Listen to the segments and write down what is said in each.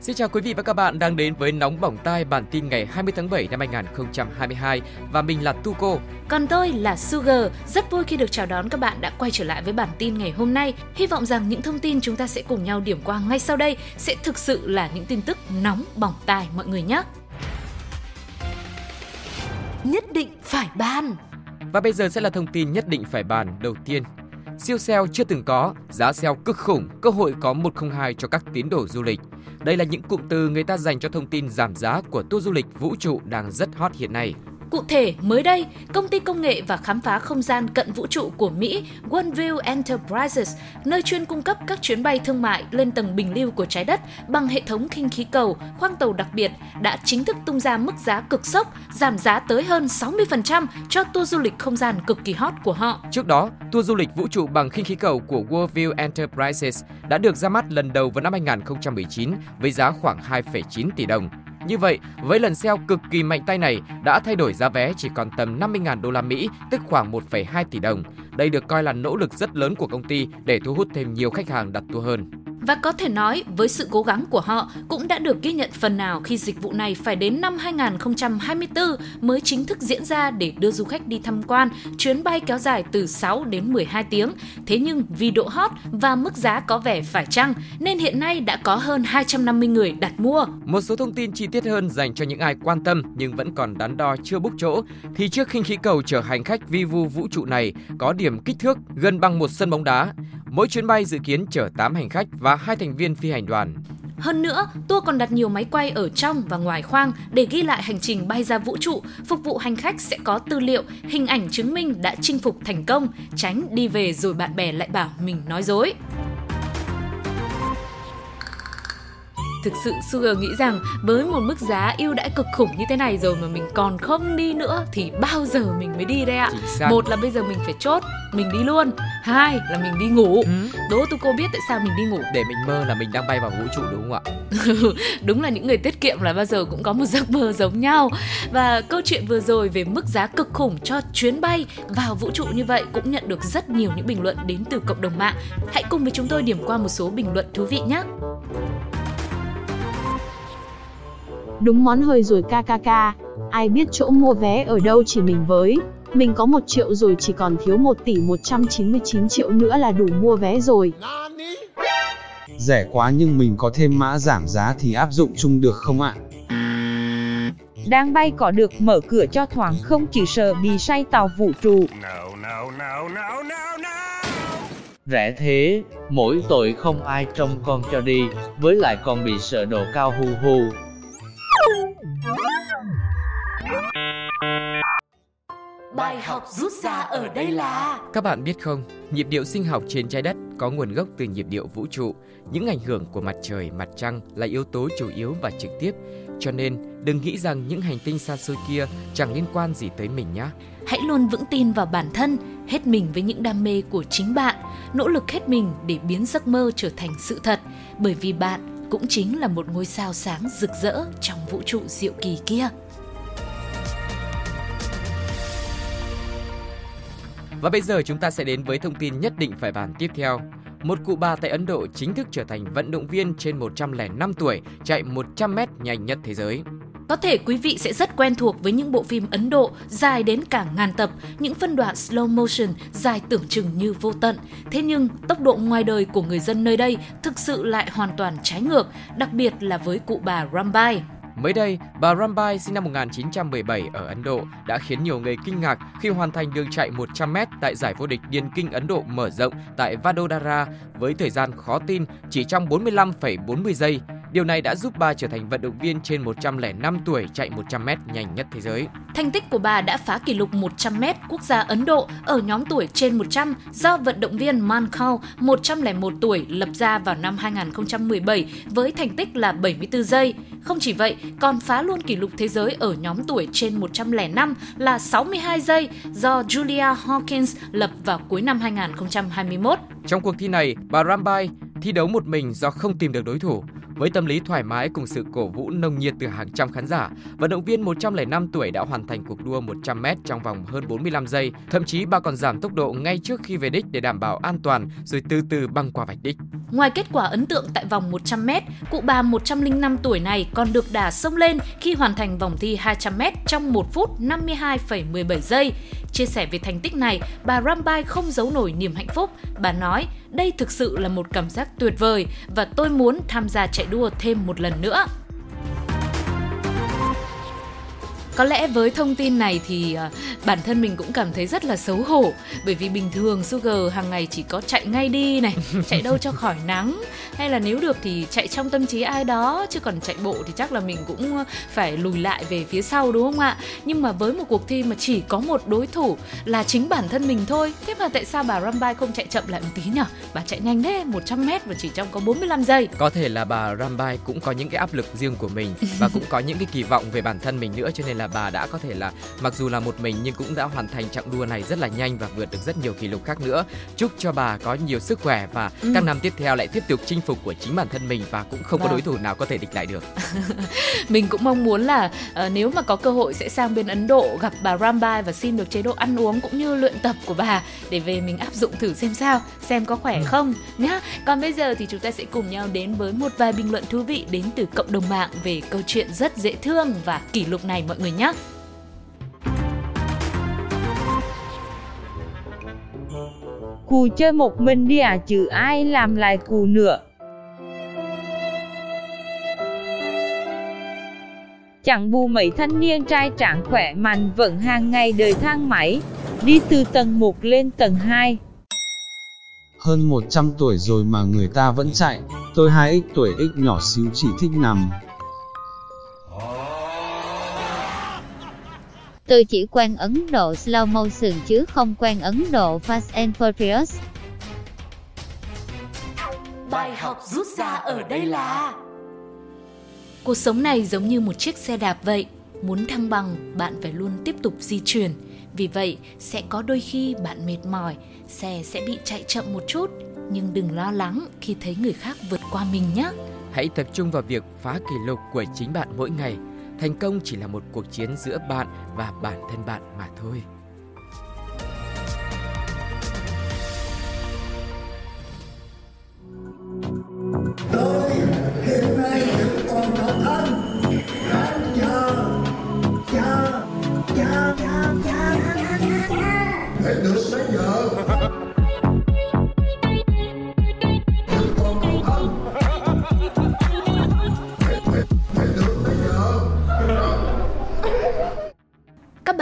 Xin chào quý vị và các bạn đang đến với Nóng Bỏng Tai bản tin ngày 20 tháng 7 năm 2022 và mình là Tuko. Còn tôi là Sugar, rất vui khi được chào đón các bạn đã quay trở lại với bản tin ngày hôm nay. Hy vọng rằng những thông tin chúng ta sẽ cùng nhau điểm qua ngay sau đây sẽ thực sự là những tin tức nóng bỏng tai mọi người nhé. Nhất định phải ban. Và bây giờ sẽ là thông tin nhất định phải bàn đầu tiên. Siêu sale chưa từng có, giá sale cực khủng, cơ hội có 102 cho các tín đồ du lịch. Đây là những cụm từ người ta dành cho thông tin giảm giá của tour du lịch vũ trụ đang rất hot hiện nay. Cụ thể, mới đây, công ty công nghệ và khám phá không gian cận vũ trụ của Mỹ OneView Enterprises, nơi chuyên cung cấp các chuyến bay thương mại lên tầng bình lưu của trái đất bằng hệ thống khinh khí cầu, khoang tàu đặc biệt, đã chính thức tung ra mức giá cực sốc, giảm giá tới hơn 60% cho tour du lịch không gian cực kỳ hot của họ. Trước đó, tour du lịch vũ trụ bằng khinh khí cầu của Worldview Enterprises đã được ra mắt lần đầu vào năm 2019 với giá khoảng 2,9 tỷ đồng. Như vậy, với lần sale cực kỳ mạnh tay này đã thay đổi giá vé chỉ còn tầm 50.000 đô la Mỹ, tức khoảng 1,2 tỷ đồng. Đây được coi là nỗ lực rất lớn của công ty để thu hút thêm nhiều khách hàng đặt tour hơn. Và có thể nói, với sự cố gắng của họ cũng đã được ghi nhận phần nào khi dịch vụ này phải đến năm 2024 mới chính thức diễn ra để đưa du khách đi tham quan, chuyến bay kéo dài từ 6 đến 12 tiếng. Thế nhưng vì độ hot và mức giá có vẻ phải chăng, nên hiện nay đã có hơn 250 người đặt mua. Một số thông tin chi tiết hơn dành cho những ai quan tâm nhưng vẫn còn đắn đo chưa búc chỗ, thì chiếc khinh khí cầu chở hành khách vi vu vũ trụ này có điểm kích thước gần bằng một sân bóng đá. Mỗi chuyến bay dự kiến chở 8 hành khách và hai thành viên phi hành đoàn. Hơn nữa, tour còn đặt nhiều máy quay ở trong và ngoài khoang để ghi lại hành trình bay ra vũ trụ, phục vụ hành khách sẽ có tư liệu, hình ảnh chứng minh đã chinh phục thành công, tránh đi về rồi bạn bè lại bảo mình nói dối. Thực sự Sugar nghĩ rằng với một mức giá ưu đãi cực khủng như thế này rồi mà mình còn không đi nữa thì bao giờ mình mới đi đây ạ? Một là bây giờ mình phải chốt, mình đi luôn. Hai là mình đi ngủ. Ừ. Đố tôi cô biết tại sao mình đi ngủ. Để mình mơ là mình đang bay vào vũ trụ đúng không ạ? đúng là những người tiết kiệm là bao giờ cũng có một giấc mơ giống nhau. Và câu chuyện vừa rồi về mức giá cực khủng cho chuyến bay vào vũ trụ như vậy cũng nhận được rất nhiều những bình luận đến từ cộng đồng mạng. Hãy cùng với chúng tôi điểm qua một số bình luận thú vị nhé. Đúng món hơi rồi KKK, ai biết chỗ mua vé ở đâu chỉ mình với. Mình có 1 triệu rồi chỉ còn thiếu 1 tỷ 199 triệu nữa là đủ mua vé rồi. Rẻ quá nhưng mình có thêm mã giảm giá thì áp dụng chung được không ạ? Đang bay có được mở cửa cho thoáng không chỉ sợ bị say tàu vũ trụ. Rẻ thế, mỗi tội không ai trông con cho đi, với lại còn bị sợ độ cao hu hu. Bài học rút ra ở đây là Các bạn biết không, nhịp điệu sinh học trên trái đất có nguồn gốc từ nhịp điệu vũ trụ. Những ảnh hưởng của mặt trời, mặt trăng là yếu tố chủ yếu và trực tiếp. Cho nên, đừng nghĩ rằng những hành tinh xa xôi kia chẳng liên quan gì tới mình nhé. Hãy luôn vững tin vào bản thân, hết mình với những đam mê của chính bạn, nỗ lực hết mình để biến giấc mơ trở thành sự thật, bởi vì bạn cũng chính là một ngôi sao sáng rực rỡ trong vũ trụ diệu kỳ kia. Và bây giờ chúng ta sẽ đến với thông tin nhất định phải bàn tiếp theo. Một cụ bà tại Ấn Độ chính thức trở thành vận động viên trên 105 tuổi, chạy 100 m nhanh nhất thế giới. Có thể quý vị sẽ rất quen thuộc với những bộ phim Ấn Độ dài đến cả ngàn tập, những phân đoạn slow motion dài tưởng chừng như vô tận. Thế nhưng, tốc độ ngoài đời của người dân nơi đây thực sự lại hoàn toàn trái ngược, đặc biệt là với cụ bà Rambai. Mới đây, bà Rambai sinh năm 1917 ở Ấn Độ đã khiến nhiều người kinh ngạc khi hoàn thành đường chạy 100m tại giải vô địch điền kinh Ấn Độ mở rộng tại Vadodara với thời gian khó tin chỉ trong 45,40 giây. Điều này đã giúp bà trở thành vận động viên trên 105 tuổi chạy 100m nhanh nhất thế giới. Thành tích của bà đã phá kỷ lục 100m quốc gia Ấn Độ ở nhóm tuổi trên 100 do vận động viên Mankau 101 tuổi lập ra vào năm 2017 với thành tích là 74 giây. Không chỉ vậy, còn phá luôn kỷ lục thế giới ở nhóm tuổi trên 105 là 62 giây do Julia Hawkins lập vào cuối năm 2021. Trong cuộc thi này, bà Rambai thi đấu một mình do không tìm được đối thủ. Với tâm lý thoải mái cùng sự cổ vũ nồng nhiệt từ hàng trăm khán giả, vận động viên 105 tuổi đã hoàn thành cuộc đua 100m trong vòng hơn 45 giây. Thậm chí bà còn giảm tốc độ ngay trước khi về đích để đảm bảo an toàn rồi từ từ băng qua vạch đích. Ngoài kết quả ấn tượng tại vòng 100m, cụ bà 105 tuổi này còn được đà sông lên khi hoàn thành vòng thi 200m trong 1 phút 52,17 giây. Chia sẻ về thành tích này, bà Rambai không giấu nổi niềm hạnh phúc. Bà nói, đây thực sự là một cảm giác tuyệt vời và tôi muốn tham gia chạy đua thêm một lần nữa. Có lẽ với thông tin này thì uh, bản thân mình cũng cảm thấy rất là xấu hổ bởi vì bình thường Sugar hàng ngày chỉ có chạy ngay đi này, chạy đâu cho khỏi nắng hay là nếu được thì chạy trong tâm trí ai đó chứ còn chạy bộ thì chắc là mình cũng phải lùi lại về phía sau đúng không ạ? Nhưng mà với một cuộc thi mà chỉ có một đối thủ là chính bản thân mình thôi, thế mà tại sao bà Rambai không chạy chậm lại một tí nhỉ? Bà chạy nhanh thế, 100 m và chỉ trong có 45 giây. Có thể là bà Rambai cũng có những cái áp lực riêng của mình và cũng có những cái kỳ vọng về bản thân mình nữa cho nên là bà đã có thể là mặc dù là một mình nhưng cũng đã hoàn thành chặng đua này rất là nhanh và vượt được rất nhiều kỷ lục khác nữa. Chúc cho bà có nhiều sức khỏe và ừ. các năm tiếp theo lại tiếp tục chinh phục của chính bản thân mình và cũng không vâng. có đối thủ nào có thể địch lại được. mình cũng mong muốn là uh, nếu mà có cơ hội sẽ sang bên Ấn Độ gặp bà Rambai và xin được chế độ ăn uống cũng như luyện tập của bà để về mình áp dụng thử xem sao, xem có khỏe ừ. không nhá. Còn bây giờ thì chúng ta sẽ cùng nhau đến với một vài bình luận thú vị đến từ cộng đồng mạng về câu chuyện rất dễ thương và kỷ lục này mọi người nhé. Cù chơi một mình đi à chứ ai làm lại cù nữa. Chẳng bù mấy thanh niên trai tráng khỏe mạnh vẫn hàng ngày đời thang máy, đi từ tầng 1 lên tầng 2. Hơn 100 tuổi rồi mà người ta vẫn chạy, tôi 2x tuổi x nhỏ xíu chỉ thích nằm, Tôi chỉ quen Ấn Độ slow motion chứ không quen Ấn Độ Fast and Furious. Bài học rút ra ở đây là Cuộc sống này giống như một chiếc xe đạp vậy. Muốn thăng bằng, bạn phải luôn tiếp tục di chuyển. Vì vậy, sẽ có đôi khi bạn mệt mỏi, xe sẽ bị chạy chậm một chút. Nhưng đừng lo lắng khi thấy người khác vượt qua mình nhé. Hãy tập trung vào việc phá kỷ lục của chính bạn mỗi ngày thành công chỉ là một cuộc chiến giữa bạn và bản thân bạn mà thôi.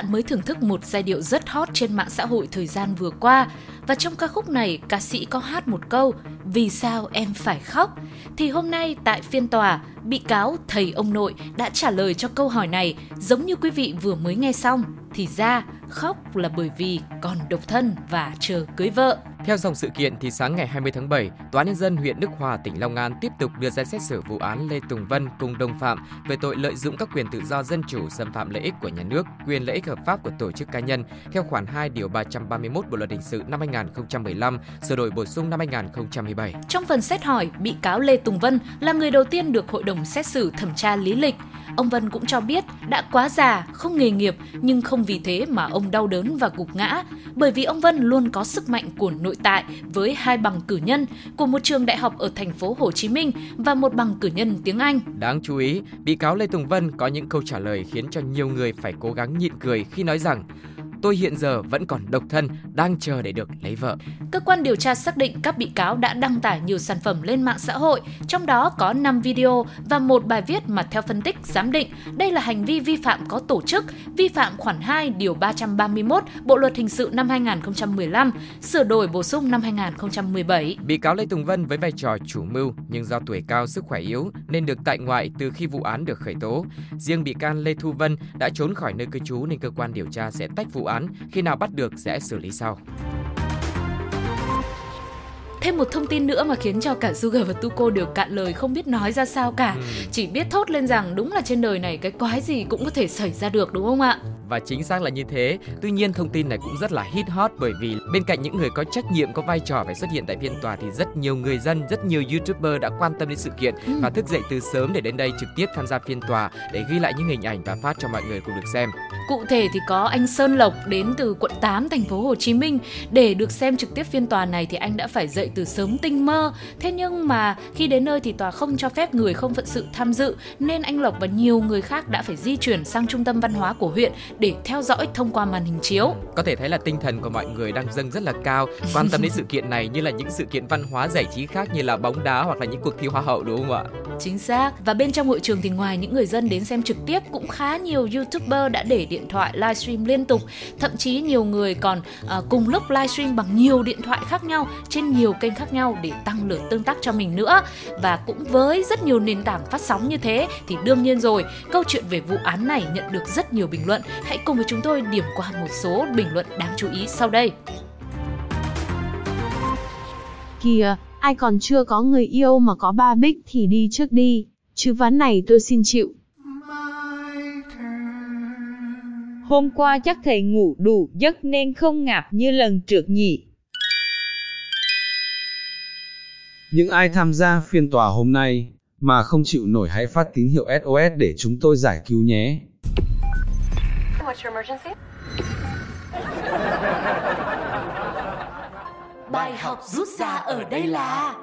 Bạn mới thưởng thức một giai điệu rất hot trên mạng xã hội thời gian vừa qua và trong ca khúc này ca sĩ có hát một câu Vì sao em phải khóc? Thì hôm nay tại phiên tòa, bị cáo thầy ông nội đã trả lời cho câu hỏi này giống như quý vị vừa mới nghe xong. Thì ra khóc là bởi vì còn độc thân và chờ cưới vợ. Theo dòng sự kiện thì sáng ngày 20 tháng 7, Tòa nhân dân huyện Đức Hòa, tỉnh Long An tiếp tục đưa ra xét xử vụ án Lê Tùng Vân cùng đồng phạm về tội lợi dụng các quyền tự do dân chủ xâm phạm lợi ích của nhà nước, quyền lợi ích hợp pháp của tổ chức cá nhân theo khoản 2 điều 331 Bộ luật hình sự năm 2015, sửa đổi bổ sung năm 2017. Trong phần xét hỏi, bị cáo Lê Tùng Vân là người đầu tiên được hội đồng xét xử thẩm tra lý lịch. Ông Vân cũng cho biết đã quá già, không nghề nghiệp nhưng không vì thế mà ông đau đớn và gục ngã, bởi vì ông Vân luôn có sức mạnh của nội tại với hai bằng cử nhân của một trường đại học ở thành phố Hồ Chí Minh và một bằng cử nhân tiếng Anh. Đáng chú ý, bị cáo Lê Tùng Vân có những câu trả lời khiến cho nhiều người phải cố gắng nhịn cười khi nói rằng tôi hiện giờ vẫn còn độc thân, đang chờ để được lấy vợ. Cơ quan điều tra xác định các bị cáo đã đăng tải nhiều sản phẩm lên mạng xã hội, trong đó có 5 video và một bài viết mà theo phân tích giám định, đây là hành vi vi phạm có tổ chức, vi phạm khoản 2 điều 331 Bộ luật hình sự năm 2015, sửa đổi bổ sung năm 2017. Bị cáo Lê Tùng Vân với vai trò chủ mưu nhưng do tuổi cao sức khỏe yếu nên được tại ngoại từ khi vụ án được khởi tố. Riêng bị can Lê Thu Vân đã trốn khỏi nơi cư trú nên cơ quan điều tra sẽ tách vụ án, khi nào bắt được sẽ xử lý sau. Thêm một thông tin nữa mà khiến cho cả Sugar và Tuko đều cạn lời không biết nói ra sao cả. Ừ. Chỉ biết thốt lên rằng đúng là trên đời này cái quái gì cũng có thể xảy ra được đúng không ạ? Và chính xác là như thế. Tuy nhiên thông tin này cũng rất là hit hot bởi vì bên cạnh những người có trách nhiệm có vai trò phải xuất hiện tại phiên tòa thì rất nhiều người dân, rất nhiều YouTuber đã quan tâm đến sự kiện Ừ. và thức dậy từ sớm để đến đây trực tiếp tham gia phiên tòa để ghi lại những hình ảnh và phát cho mọi người cùng được xem. Cụ thể thì có anh Sơn Lộc đến từ quận 8 thành phố Hồ Chí Minh để được xem trực tiếp phiên tòa này thì anh đã phải dậy từ sớm tinh mơ. Thế nhưng mà khi đến nơi thì tòa không cho phép người không phận sự tham dự nên anh Lộc và nhiều người khác đã phải di chuyển sang trung tâm văn hóa của huyện để theo dõi thông qua màn hình chiếu. Có thể thấy là tinh thần của mọi người đang dâng rất là cao, quan tâm đến sự kiện này như là những sự kiện văn hóa giải trí khác như là bóng đá hoặc là những cuộc thi hoa hậu đúng không ạ? Chính xác. Và bên trong hội trường thì ngoài những người dân đến xem trực tiếp cũng khá nhiều YouTuber đã để điện thoại livestream liên tục. Thậm chí nhiều người còn à, cùng lúc livestream bằng nhiều điện thoại khác nhau trên nhiều kênh khác nhau để tăng lượt tương tác cho mình nữa. Và cũng với rất nhiều nền tảng phát sóng như thế thì đương nhiên rồi, câu chuyện về vụ án này nhận được rất nhiều bình luận. Hãy cùng với chúng tôi điểm qua một số bình luận đáng chú ý sau đây. Kìa, ai còn chưa có người yêu mà có ba bích thì đi trước đi. Chứ ván này tôi xin chịu. Hôm qua chắc thầy ngủ đủ giấc nên không ngạp như lần trước nhỉ. Những ai tham gia phiên tòa hôm nay mà không chịu nổi hãy phát tín hiệu SOS để chúng tôi giải cứu nhé. What's your emergency? Bài học rút ra ở đây là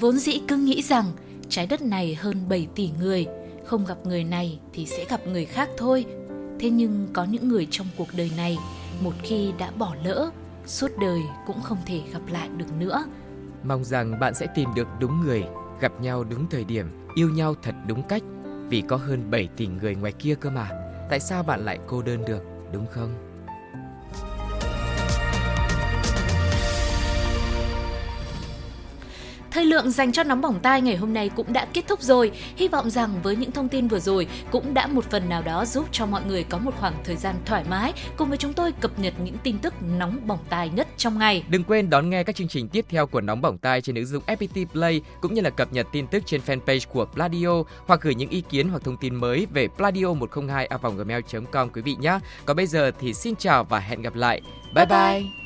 Vốn dĩ cứ nghĩ rằng trái đất này hơn 7 tỷ người, không gặp người này thì sẽ gặp người khác thôi. Thế nhưng có những người trong cuộc đời này, một khi đã bỏ lỡ, suốt đời cũng không thể gặp lại được nữa. Mong rằng bạn sẽ tìm được đúng người, gặp nhau đúng thời điểm, yêu nhau thật đúng cách. Vì có hơn 7 tỷ người ngoài kia cơ mà. Tại sao bạn lại cô đơn được, đúng không? Thời lượng dành cho nóng bỏng tai ngày hôm nay cũng đã kết thúc rồi. Hy vọng rằng với những thông tin vừa rồi cũng đã một phần nào đó giúp cho mọi người có một khoảng thời gian thoải mái cùng với chúng tôi cập nhật những tin tức nóng bỏng tai nhất trong ngày. Đừng quên đón nghe các chương trình tiếp theo của Nóng Bỏng Tai trên ứng dụng FPT Play cũng như là cập nhật tin tức trên fanpage của Pladio hoặc gửi những ý kiến hoặc thông tin mới về pladio102a.gmail.com quý vị nhé. Còn bây giờ thì xin chào và hẹn gặp lại. Bye Bye bye. bye.